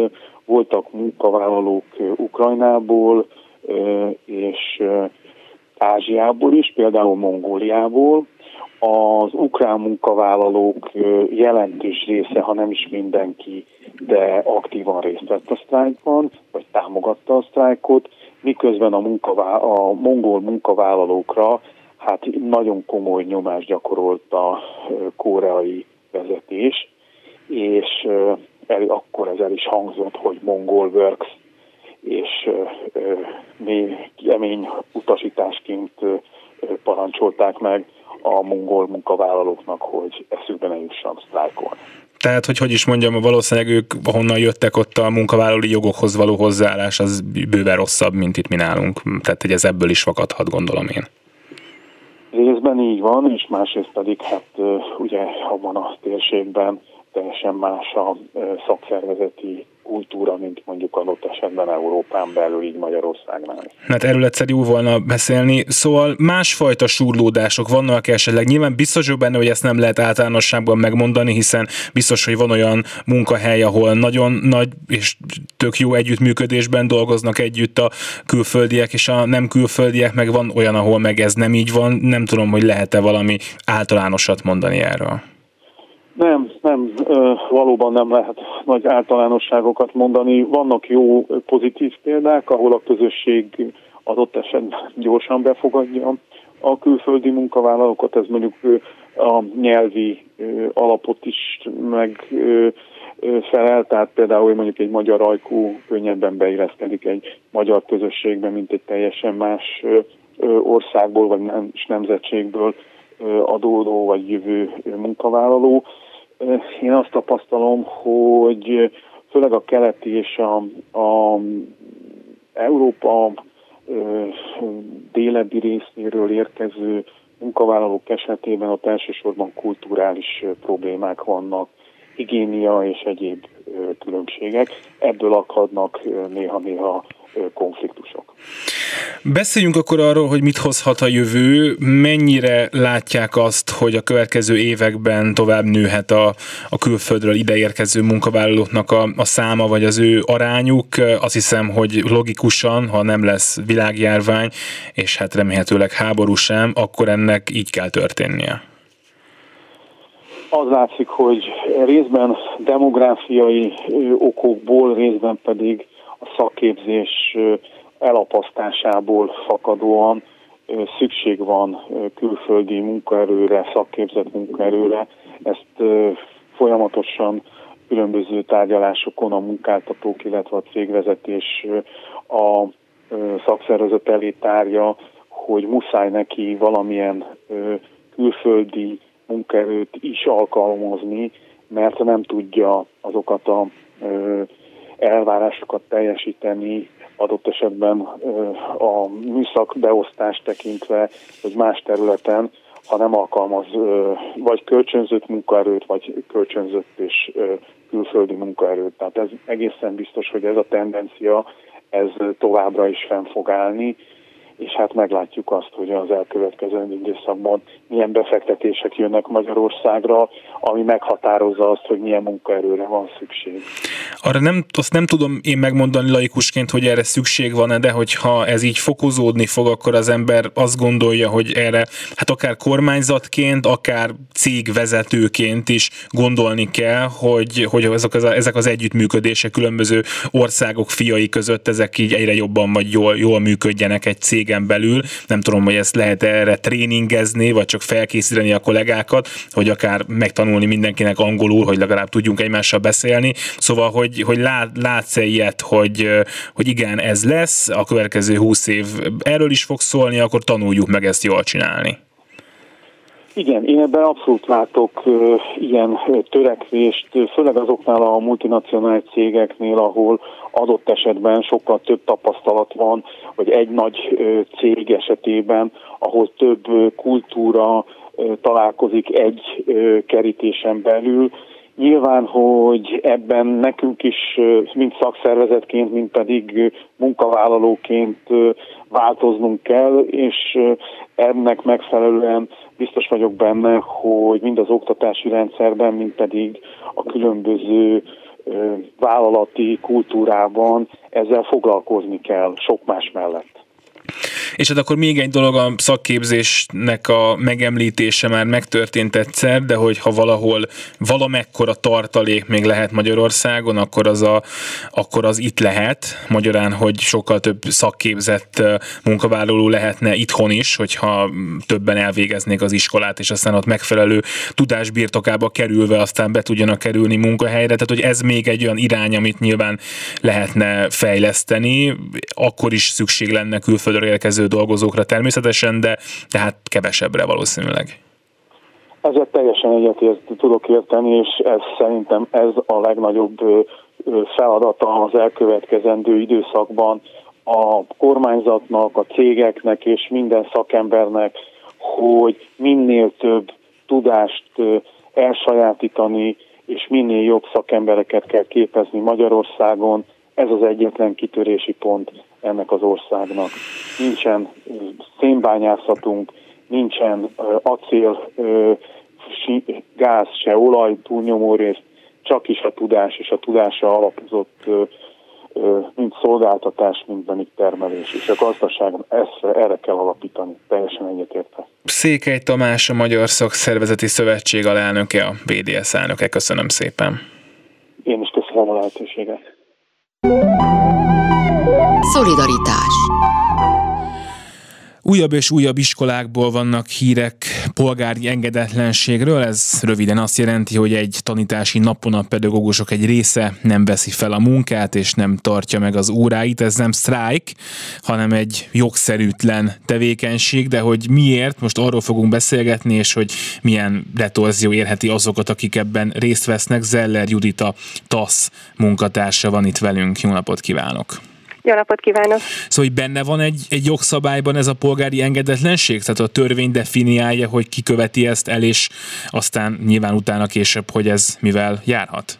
voltak munkavállalók Ukrajnából és Ázsiából is, például Mongóliából. Az ukrán munkavállalók jelentős része, ha nem is mindenki, de aktívan részt vett a sztrájkban, vagy támogatta a sztrájkot miközben a, munkavá- a mongol munkavállalókra hát nagyon komoly nyomást gyakorolt a koreai vezetés, és el, akkor ez el is hangzott, hogy Mongol Works, és még kemény utasításként parancsolták meg a mongol munkavállalóknak, hogy eszükbe ne jussanak sztrájkolni. Tehát, hogy hogy is mondjam, valószínűleg ők, ahonnan jöttek ott a munkavállalói jogokhoz való hozzáállás, az bőven rosszabb, mint itt mi nálunk. Tehát, hogy ez ebből is fakadhat, gondolom én. Részben így van, és másrészt pedig hát ugye abban a térségben teljesen más a szakszervezeti kultúra, mint mondjuk adott esetben Európán belül, így Magyarországnál. Hát erről egyszer jó volna beszélni. Szóval másfajta súrlódások vannak esetleg. Nyilván biztos vagyok benne, hogy ezt nem lehet általánosságban megmondani, hiszen biztos, hogy van olyan munkahely, ahol nagyon nagy és tök jó együttműködésben dolgoznak együtt a külföldiek és a nem külföldiek, meg van olyan, ahol meg ez nem így van. Nem tudom, hogy lehet-e valami általánosat mondani erről. Nem, nem, valóban nem lehet nagy általánosságokat mondani. Vannak jó pozitív példák, ahol a közösség adott esetben gyorsan befogadja a külföldi munkavállalókat, ez mondjuk a nyelvi alapot is meg felel, tehát például mondjuk egy magyar ajkú könnyebben beilleszkedik egy magyar közösségbe, mint egy teljesen más országból vagy nem, nemzetségből adódó vagy jövő munkavállaló. Én azt tapasztalom, hogy főleg a keleti és a, a Európa délebbi részéről érkező munkavállalók esetében ott elsősorban kulturális problémák vannak, higiénia és egyéb különbségek. Ebből akadnak néha-néha konfliktusok. Beszéljünk akkor arról, hogy mit hozhat a jövő, mennyire látják azt, hogy a következő években tovább nőhet a, a külföldről ideérkező munkavállalóknak a, a száma, vagy az ő arányuk. Azt hiszem, hogy logikusan, ha nem lesz világjárvány, és hát remélhetőleg háború sem, akkor ennek így kell történnie. Az látszik, hogy részben demográfiai okokból, részben pedig a szakképzés elapasztásából fakadóan szükség van külföldi munkaerőre, szakképzett munkaerőre. Ezt folyamatosan különböző tárgyalásokon a munkáltatók, illetve a cégvezetés a szakszervezet elé tárja, hogy muszáj neki valamilyen külföldi munkaerőt is alkalmazni, mert nem tudja azokat a elvárásokat teljesíteni, adott esetben a műszak beosztást tekintve, vagy más területen, ha nem alkalmaz vagy kölcsönzött munkaerőt, vagy kölcsönzött és külföldi munkaerőt. Tehát ez egészen biztos, hogy ez a tendencia ez továbbra is fenn fog állni, és hát meglátjuk azt, hogy az elkövetkező időszakban milyen befektetések jönnek Magyarországra, ami meghatározza azt, hogy milyen munkaerőre van szükség. Arra nem, azt nem tudom én megmondani laikusként, hogy erre szükség van-e, de hogyha ez így fokozódni fog, akkor az ember azt gondolja, hogy erre, hát akár kormányzatként, akár cégvezetőként is gondolni kell, hogy, hogy ezek, az, ezek az együttműködések különböző országok fiai között, ezek így egyre jobban vagy jól, jól működjenek egy cégen belül. Nem tudom, hogy ezt lehet erre tréningezni, vagy csak felkészíteni a kollégákat, hogy akár megtanulni mindenkinek angolul, hogy legalább tudjunk egymással beszélni. Szóval, hogy, hogy lát, látsz-e ilyet, hogy, hogy igen, ez lesz, a következő húsz év erről is fog szólni, akkor tanuljuk meg ezt jól csinálni. Igen, én ebben abszolút látok uh, ilyen törekvést, főleg azoknál a multinacionális cégeknél, ahol adott esetben sokkal több tapasztalat van, vagy egy nagy uh, cég esetében, ahol több uh, kultúra találkozik egy kerítésen belül, Nyilván, hogy ebben nekünk is, mint szakszervezetként, mint pedig munkavállalóként változnunk kell, és ennek megfelelően biztos vagyok benne, hogy mind az oktatási rendszerben, mind pedig a különböző vállalati kultúrában ezzel foglalkozni kell sok más mellett. És hát akkor még egy dolog a szakképzésnek a megemlítése már megtörtént egyszer, de hogy ha valahol valamekkora tartalék még lehet Magyarországon, akkor az, a, akkor az itt lehet. Magyarán, hogy sokkal több szakképzett munkavállaló lehetne itthon is, hogyha többen elvégeznék az iskolát, és aztán ott megfelelő tudásbirtokába kerülve aztán be tudjanak kerülni munkahelyre. Tehát, hogy ez még egy olyan irány, amit nyilván lehetne fejleszteni, akkor is szükség lenne külföldről érkező érkező dolgozókra természetesen, de tehát kevesebbre valószínűleg. Ezzel teljesen egyetért tudok érteni, és ez szerintem ez a legnagyobb feladata az elkövetkezendő időszakban a kormányzatnak, a cégeknek és minden szakembernek, hogy minél több tudást elsajátítani, és minél jobb szakembereket kell képezni Magyarországon, ez az egyetlen kitörési pont ennek az országnak. Nincsen szénbányászatunk, nincsen acél, gáz, se olaj túlnyomó részt, csak is a tudás és a tudásra alapozott mind szolgáltatás, mind pedig termelés. És a gazdaság ezt, erre kell alapítani, teljesen egyetérte. Székely Tamás, a Magyar Szakszervezeti Szövetség alelnöke, a BDS elnöke. Köszönöm szépen. Én is köszönöm a lehetőséget. Szolidaritás Újabb és újabb iskolákból vannak hírek polgári engedetlenségről. Ez röviden azt jelenti, hogy egy tanítási napon a pedagógusok egy része nem veszi fel a munkát és nem tartja meg az óráit. Ez nem sztrájk, hanem egy jogszerűtlen tevékenység, de hogy miért, most arról fogunk beszélgetni, és hogy milyen retorzió érheti azokat, akik ebben részt vesznek. Zeller Judita TASZ munkatársa van itt velünk. Jó napot kívánok! Jó napot kívánok! Szóval, hogy benne van egy, egy jogszabályban ez a polgári engedetlenség? Tehát a törvény definiálja, hogy ki követi ezt el, és aztán nyilván utána később, hogy ez mivel járhat?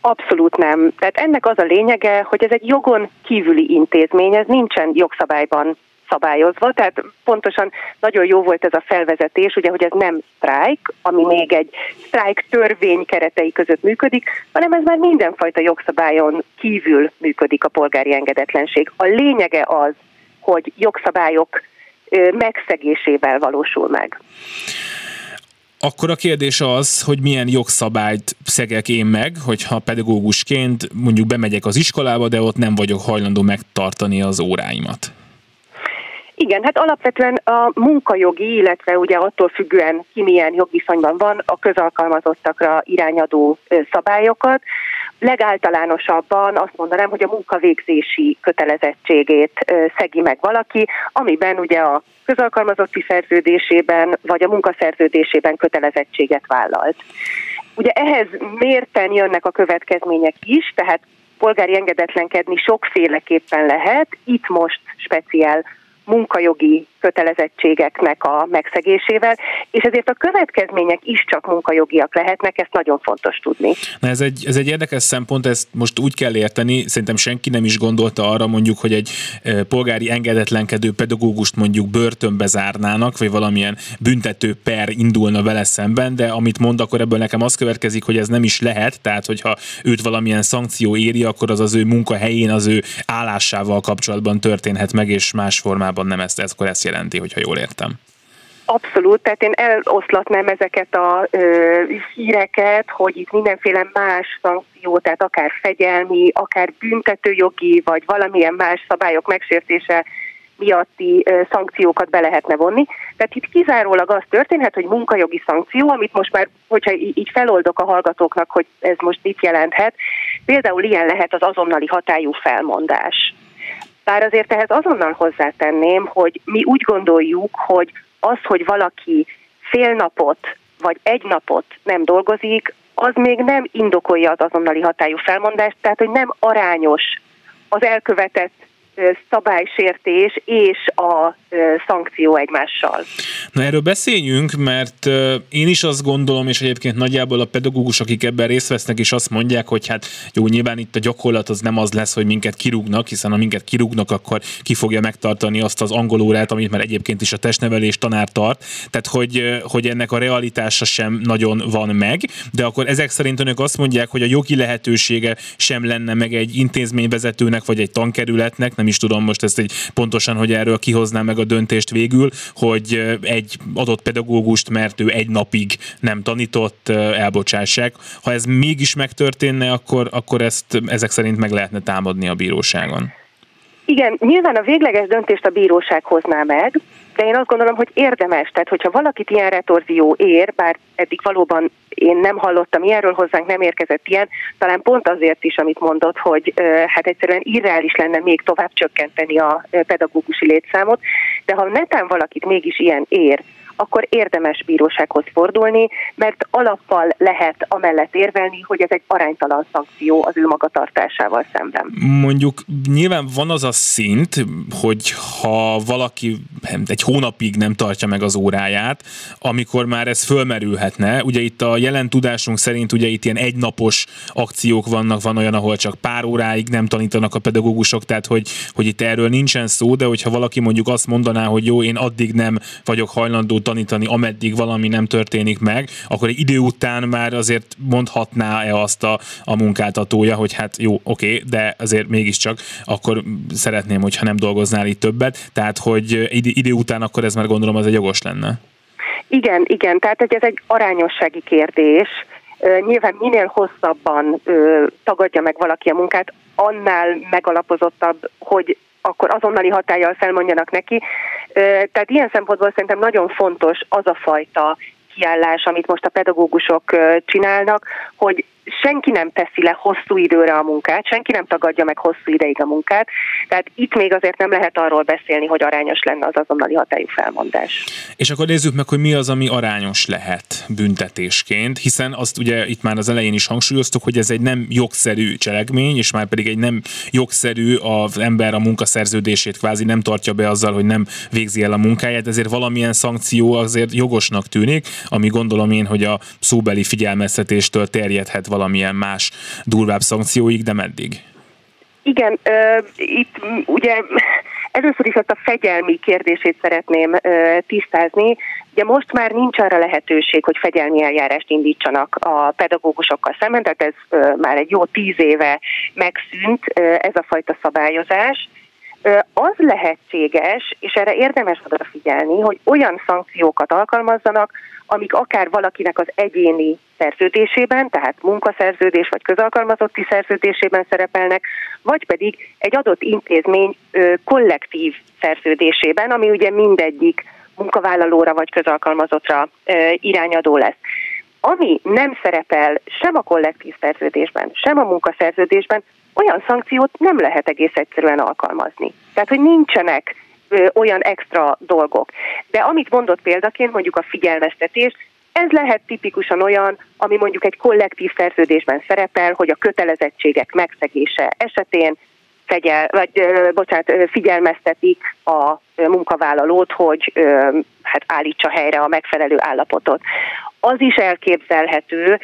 Abszolút nem. Tehát ennek az a lényege, hogy ez egy jogon kívüli intézmény, ez nincsen jogszabályban szabályozva, tehát pontosan nagyon jó volt ez a felvezetés, ugye, hogy ez nem sztrájk, ami még egy sztrájk törvény keretei között működik, hanem ez már mindenfajta jogszabályon kívül működik a polgári engedetlenség. A lényege az, hogy jogszabályok megszegésével valósul meg. Akkor a kérdés az, hogy milyen jogszabályt szegek én meg, hogyha pedagógusként mondjuk bemegyek az iskolába, de ott nem vagyok hajlandó megtartani az óráimat. Igen, hát alapvetően a munkajogi, illetve ugye attól függően ki milyen jogviszonyban van, a közalkalmazottakra irányadó szabályokat, Legáltalánosabban azt mondanám, hogy a munkavégzési kötelezettségét szegi meg valaki, amiben ugye a közalkalmazotti szerződésében vagy a munkaszerződésében kötelezettséget vállalt. Ugye ehhez mérten jönnek a következmények is, tehát polgári engedetlenkedni sokféleképpen lehet, itt most speciál munkajogi kötelezettségeknek a megszegésével, és ezért a következmények is csak munkajogiak lehetnek, ezt nagyon fontos tudni. Na ez egy, ez egy érdekes szempont, ezt most úgy kell érteni, szerintem senki nem is gondolta arra mondjuk, hogy egy polgári engedetlenkedő pedagógust mondjuk börtönbe zárnának, vagy valamilyen büntető per indulna vele szemben, de amit mond, akkor ebből nekem az következik, hogy ez nem is lehet, tehát hogyha őt valamilyen szankció éri, akkor az az ő munkahelyén, az ő állásával kapcsolatban történhet meg, és más formában nem ezt, ez, akkor ezt jelenti, hogyha jól értem. Abszolút, tehát én eloszlatnám ezeket a ö, híreket, hogy itt mindenféle más szankció, tehát akár fegyelmi, akár büntetőjogi, vagy valamilyen más szabályok megsértése miatti ö, szankciókat be lehetne vonni. Tehát itt kizárólag az történhet, hogy munkajogi szankció, amit most már, hogyha így feloldok a hallgatóknak, hogy ez most mit jelenthet, például ilyen lehet az azonnali hatályú felmondás. Bár azért ehhez azonnal hozzátenném, hogy mi úgy gondoljuk, hogy az, hogy valaki fél napot vagy egy napot nem dolgozik, az még nem indokolja az azonnali hatályú felmondást, tehát hogy nem arányos az elkövetett szabálysértés és a szankció egymással. Na erről beszéljünk, mert én is azt gondolom, és egyébként nagyjából a pedagógusok, akik ebben részt vesznek, is azt mondják, hogy hát jó, nyilván itt a gyakorlat az nem az lesz, hogy minket kirúgnak, hiszen ha minket kirúgnak, akkor ki fogja megtartani azt az angol órát, amit már egyébként is a testnevelés tanár tart, tehát hogy, hogy ennek a realitása sem nagyon van meg, de akkor ezek szerint önök azt mondják, hogy a jogi lehetősége sem lenne meg egy intézményvezetőnek vagy egy tankerületnek, nem is tudom most ezt egy pontosan, hogy erről kihozná meg a döntést végül, hogy egy adott pedagógust, mert ő egy napig nem tanított, elbocsássák. Ha ez mégis megtörténne, akkor, akkor ezt ezek szerint meg lehetne támadni a bíróságon. Igen, nyilván a végleges döntést a bíróság hozná meg, de én azt gondolom, hogy érdemes. Tehát, hogyha valakit ilyen retorzió ér, bár eddig valóban én nem hallottam ilyenről, hozzánk nem érkezett ilyen, talán pont azért is, amit mondott, hogy hát egyszerűen irreális lenne még tovább csökkenteni a pedagógusi létszámot, de ha netán valakit mégis ilyen ér, akkor érdemes bírósághoz fordulni, mert alappal lehet amellett érvelni, hogy ez egy aránytalan szankció az ő magatartásával szemben. Mondjuk nyilván van az a szint, hogy ha valaki egy hónapig nem tartja meg az óráját, amikor már ez fölmerülhetne. Ugye itt a jelen tudásunk szerint ugye itt ilyen egynapos akciók vannak, van olyan, ahol csak pár óráig nem tanítanak a pedagógusok, tehát hogy, hogy itt erről nincsen szó, de hogyha valaki mondjuk azt mondaná, hogy jó, én addig nem vagyok hajlandó tanítani, ameddig valami nem történik meg, akkor egy idő után már azért mondhatná-e azt a, a munkáltatója, hogy hát jó, oké, de azért mégiscsak akkor szeretném, hogyha nem dolgoznál itt többet, tehát hogy idő után akkor ez már gondolom az egy jogos lenne. Igen, igen, tehát ez egy arányossági kérdés. Nyilván minél hosszabban tagadja meg valaki a munkát, annál megalapozottabb, hogy akkor azonnali hatállyal felmondjanak neki. Tehát ilyen szempontból szerintem nagyon fontos az a fajta kiállás, amit most a pedagógusok csinálnak, hogy senki nem teszi le hosszú időre a munkát, senki nem tagadja meg hosszú ideig a munkát, tehát itt még azért nem lehet arról beszélni, hogy arányos lenne az azonnali hatályú felmondás. És akkor nézzük meg, hogy mi az, ami arányos lehet büntetésként, hiszen azt ugye itt már az elején is hangsúlyoztuk, hogy ez egy nem jogszerű cselekmény, és már pedig egy nem jogszerű az ember a munkaszerződését kvázi nem tartja be azzal, hogy nem végzi el a munkáját, ezért valamilyen szankció azért jogosnak tűnik, ami gondolom én, hogy a szóbeli figyelmeztetéstől terjedhet valamilyen más durvább szankcióig, de meddig? Igen, uh, itt ugye először is ezt a fegyelmi kérdését szeretném uh, tisztázni. Ugye most már nincs arra lehetőség, hogy fegyelmi eljárást indítsanak a pedagógusokkal szemben, tehát ez uh, már egy jó tíz éve megszűnt uh, ez a fajta szabályozás. Az lehetséges, és erre érdemes odafigyelni, hogy olyan szankciókat alkalmazzanak, amik akár valakinek az egyéni szerződésében, tehát munkaszerződés vagy közalkalmazotti szerződésében szerepelnek, vagy pedig egy adott intézmény kollektív szerződésében, ami ugye mindegyik munkavállalóra vagy közalkalmazottra irányadó lesz. ami nem szerepel sem a kollektív szerződésben, sem a munkaszerződésben, olyan szankciót nem lehet egész egyszerűen alkalmazni. Tehát, hogy nincsenek ö, olyan extra dolgok. De amit mondott példaként, mondjuk a figyelmeztetés, ez lehet tipikusan olyan, ami mondjuk egy kollektív szerződésben szerepel, hogy a kötelezettségek megszegése esetén fegyel, vagy, ö, bocsánat, figyelmeztetik a munkavállalót, hogy ö, hát állítsa helyre a megfelelő állapotot. Az is elképzelhető,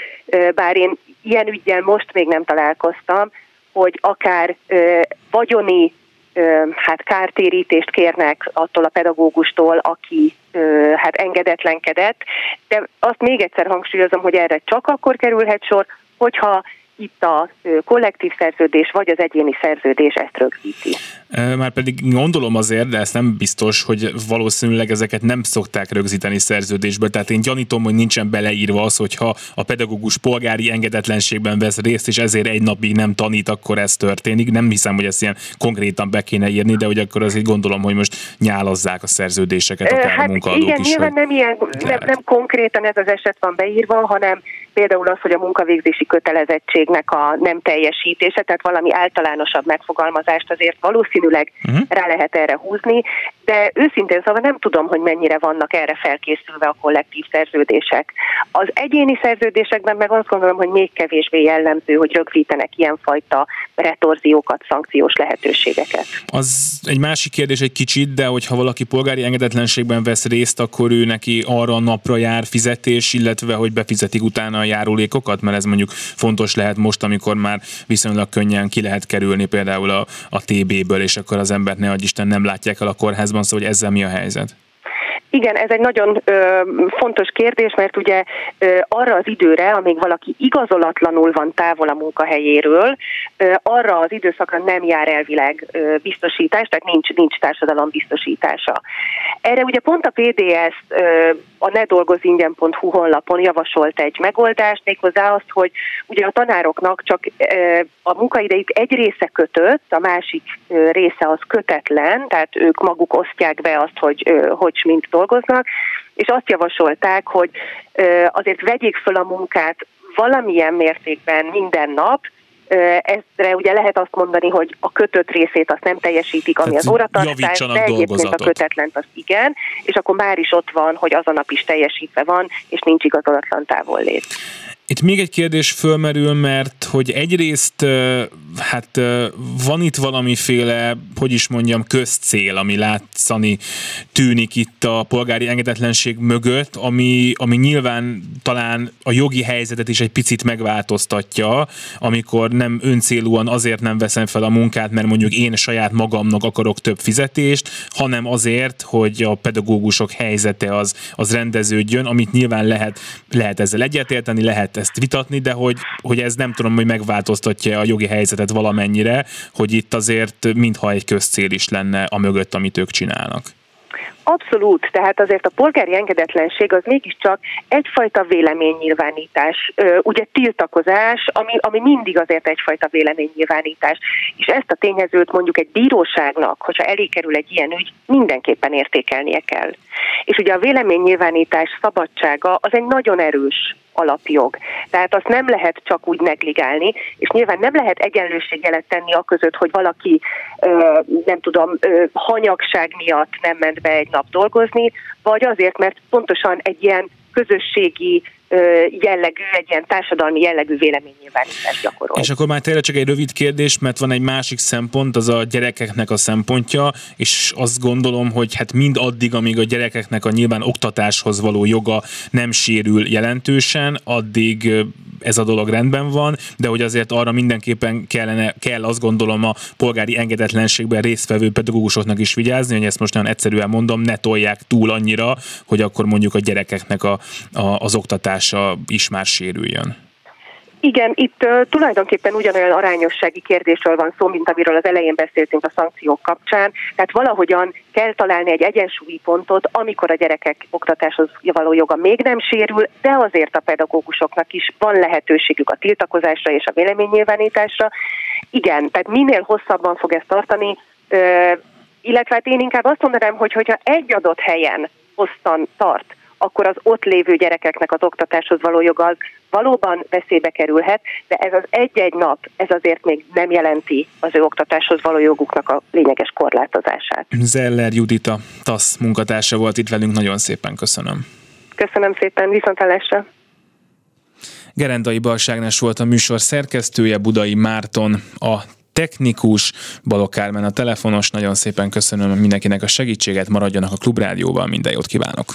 bár én ilyen ügyel most még nem találkoztam, hogy akár ö, vagyoni ö, hát kártérítést kérnek attól a pedagógustól, aki ö, hát engedetlenkedett, de azt még egyszer hangsúlyozom, hogy erre csak akkor kerülhet sor, hogyha itt a kollektív szerződés vagy az egyéni szerződés ezt rögzíti. Már pedig gondolom azért, de ezt nem biztos, hogy valószínűleg ezeket nem szokták rögzíteni szerződésbe. Tehát én gyanítom, hogy nincsen beleírva az, hogyha a pedagógus polgári engedetlenségben vesz részt, és ezért egy napig nem tanít, akkor ez történik. Nem hiszem, hogy ezt ilyen konkrétan be kéne írni, de hogy akkor azért gondolom, hogy most nyálazzák a szerződéseket, akár hát a munkaadók igen, is. nyilván nem, ilyen, nem, nem konkrétan ez az eset van beírva, hanem például az, hogy a munkavégzési kötelezettségnek a nem teljesítése, tehát valami általánosabb megfogalmazást azért valószínűleg uh-huh. rá lehet erre húzni, de őszintén szóval nem tudom, hogy mennyire vannak erre felkészülve a kollektív szerződések. Az egyéni szerződésekben meg azt gondolom, hogy még kevésbé jellemző, hogy rögzítenek ilyenfajta retorziókat, szankciós lehetőségeket. Az egy másik kérdés egy kicsit, de hogyha valaki polgári engedetlenségben vesz részt, akkor ő neki arra a napra jár fizetés, illetve hogy befizetik utána a járulékokat, mert ez mondjuk fontos lehet most, amikor már viszonylag könnyen ki lehet kerülni például a, a TB-ből, és akkor az embert ne Isten nem látják el a kórházban, szóval hogy ezzel mi a helyzet? Igen, ez egy nagyon ö, fontos kérdés, mert ugye ö, arra az időre, amíg valaki igazolatlanul van távol a munkahelyéről, ö, arra az időszakra nem jár elvileg ö, biztosítás, tehát nincs, nincs társadalombiztosítása. Erre ugye pont a PDS ö, a nedolgozingyen.hu honlapon javasolt egy megoldást, méghozzá azt, hogy ugye a tanároknak csak ö, a munkaidejük egy része kötött, a másik ö, része az kötetlen, tehát ők maguk osztják be azt, hogy ö, hogy mint és azt javasolták, hogy azért vegyék föl a munkát valamilyen mértékben minden nap, ezre ugye lehet azt mondani, hogy a kötött részét azt nem teljesítik, ami Tehát az óratartás, de egyébként a kötetlent az igen, és akkor már is ott van, hogy az a nap is teljesítve van, és nincs igazolatlan távollét. Itt még egy kérdés fölmerül, mert hogy egyrészt hát van itt valamiféle, hogy is mondjam, közcél, ami látszani tűnik itt a polgári engedetlenség mögött, ami, ami nyilván talán a jogi helyzetet is egy picit megváltoztatja, amikor nem öncélúan azért nem veszem fel a munkát, mert mondjuk én saját magamnak akarok több fizetést, hanem azért, hogy a pedagógusok helyzete az, az rendeződjön, amit nyilván lehet, lehet ezzel egyetérteni, lehet ezt vitatni, de hogy, hogy ez nem tudom, hogy megváltoztatja a jogi helyzetet valamennyire, hogy itt azért mintha egy közcél is lenne a mögött, amit ők csinálnak. Abszolút, tehát azért a polgári engedetlenség az mégiscsak egyfajta véleménynyilvánítás, ugye tiltakozás, ami, ami mindig azért egyfajta véleménynyilvánítás. És ezt a tényezőt mondjuk egy bíróságnak, hogyha elé kerül egy ilyen ügy, mindenképpen értékelnie kell. És ugye a véleménynyilvánítás szabadsága az egy nagyon erős alapjog. Tehát azt nem lehet csak úgy negligálni, és nyilván nem lehet egyenlőségjelet tenni a között, hogy valaki, nem tudom, hanyagság miatt nem ment be egy nap dolgozni, vagy azért, mert pontosan egy ilyen közösségi jellegű, egy ilyen társadalmi jellegű véleménynyilvánítást gyakorol. És akkor már tényleg csak egy rövid kérdés, mert van egy másik szempont, az a gyerekeknek a szempontja, és azt gondolom, hogy hát mind addig, amíg a gyerekeknek a nyilván oktatáshoz való joga nem sérül jelentősen, addig ez a dolog rendben van, de hogy azért arra mindenképpen kellene, kell azt gondolom a polgári engedetlenségben résztvevő pedagógusoknak is vigyázni, hogy ezt most nagyon egyszerűen mondom, ne tolják túl annyira, hogy akkor mondjuk a gyerekeknek a, a, az oktatása is már sérüljön. Igen, itt uh, tulajdonképpen ugyanolyan arányossági kérdésről van szó, mint amiről az elején beszéltünk a szankciók kapcsán. Tehát valahogyan kell találni egy egyensúlyi pontot, amikor a gyerekek oktatáshoz való joga még nem sérül, de azért a pedagógusoknak is van lehetőségük a tiltakozásra és a véleménynyilvánításra. Igen, tehát minél hosszabban fog ezt tartani, uh, illetve hát én inkább azt mondanám, hogy hogyha egy adott helyen hosszan tart, akkor az ott lévő gyerekeknek az oktatáshoz való joga az valóban veszélybe kerülhet, de ez az egy-egy nap, ez azért még nem jelenti az ő oktatáshoz való joguknak a lényeges korlátozását. Zeller Judita, TASZ munkatársa volt itt velünk, nagyon szépen köszönöm. Köszönöm szépen, viszontlátásra! Gerendai Balságnes volt a műsor szerkesztője, Budai Márton a technikus, Balok Kármen a telefonos. Nagyon szépen köszönöm mindenkinek a segítséget, maradjanak a Klubrádióval, minden jót kívánok!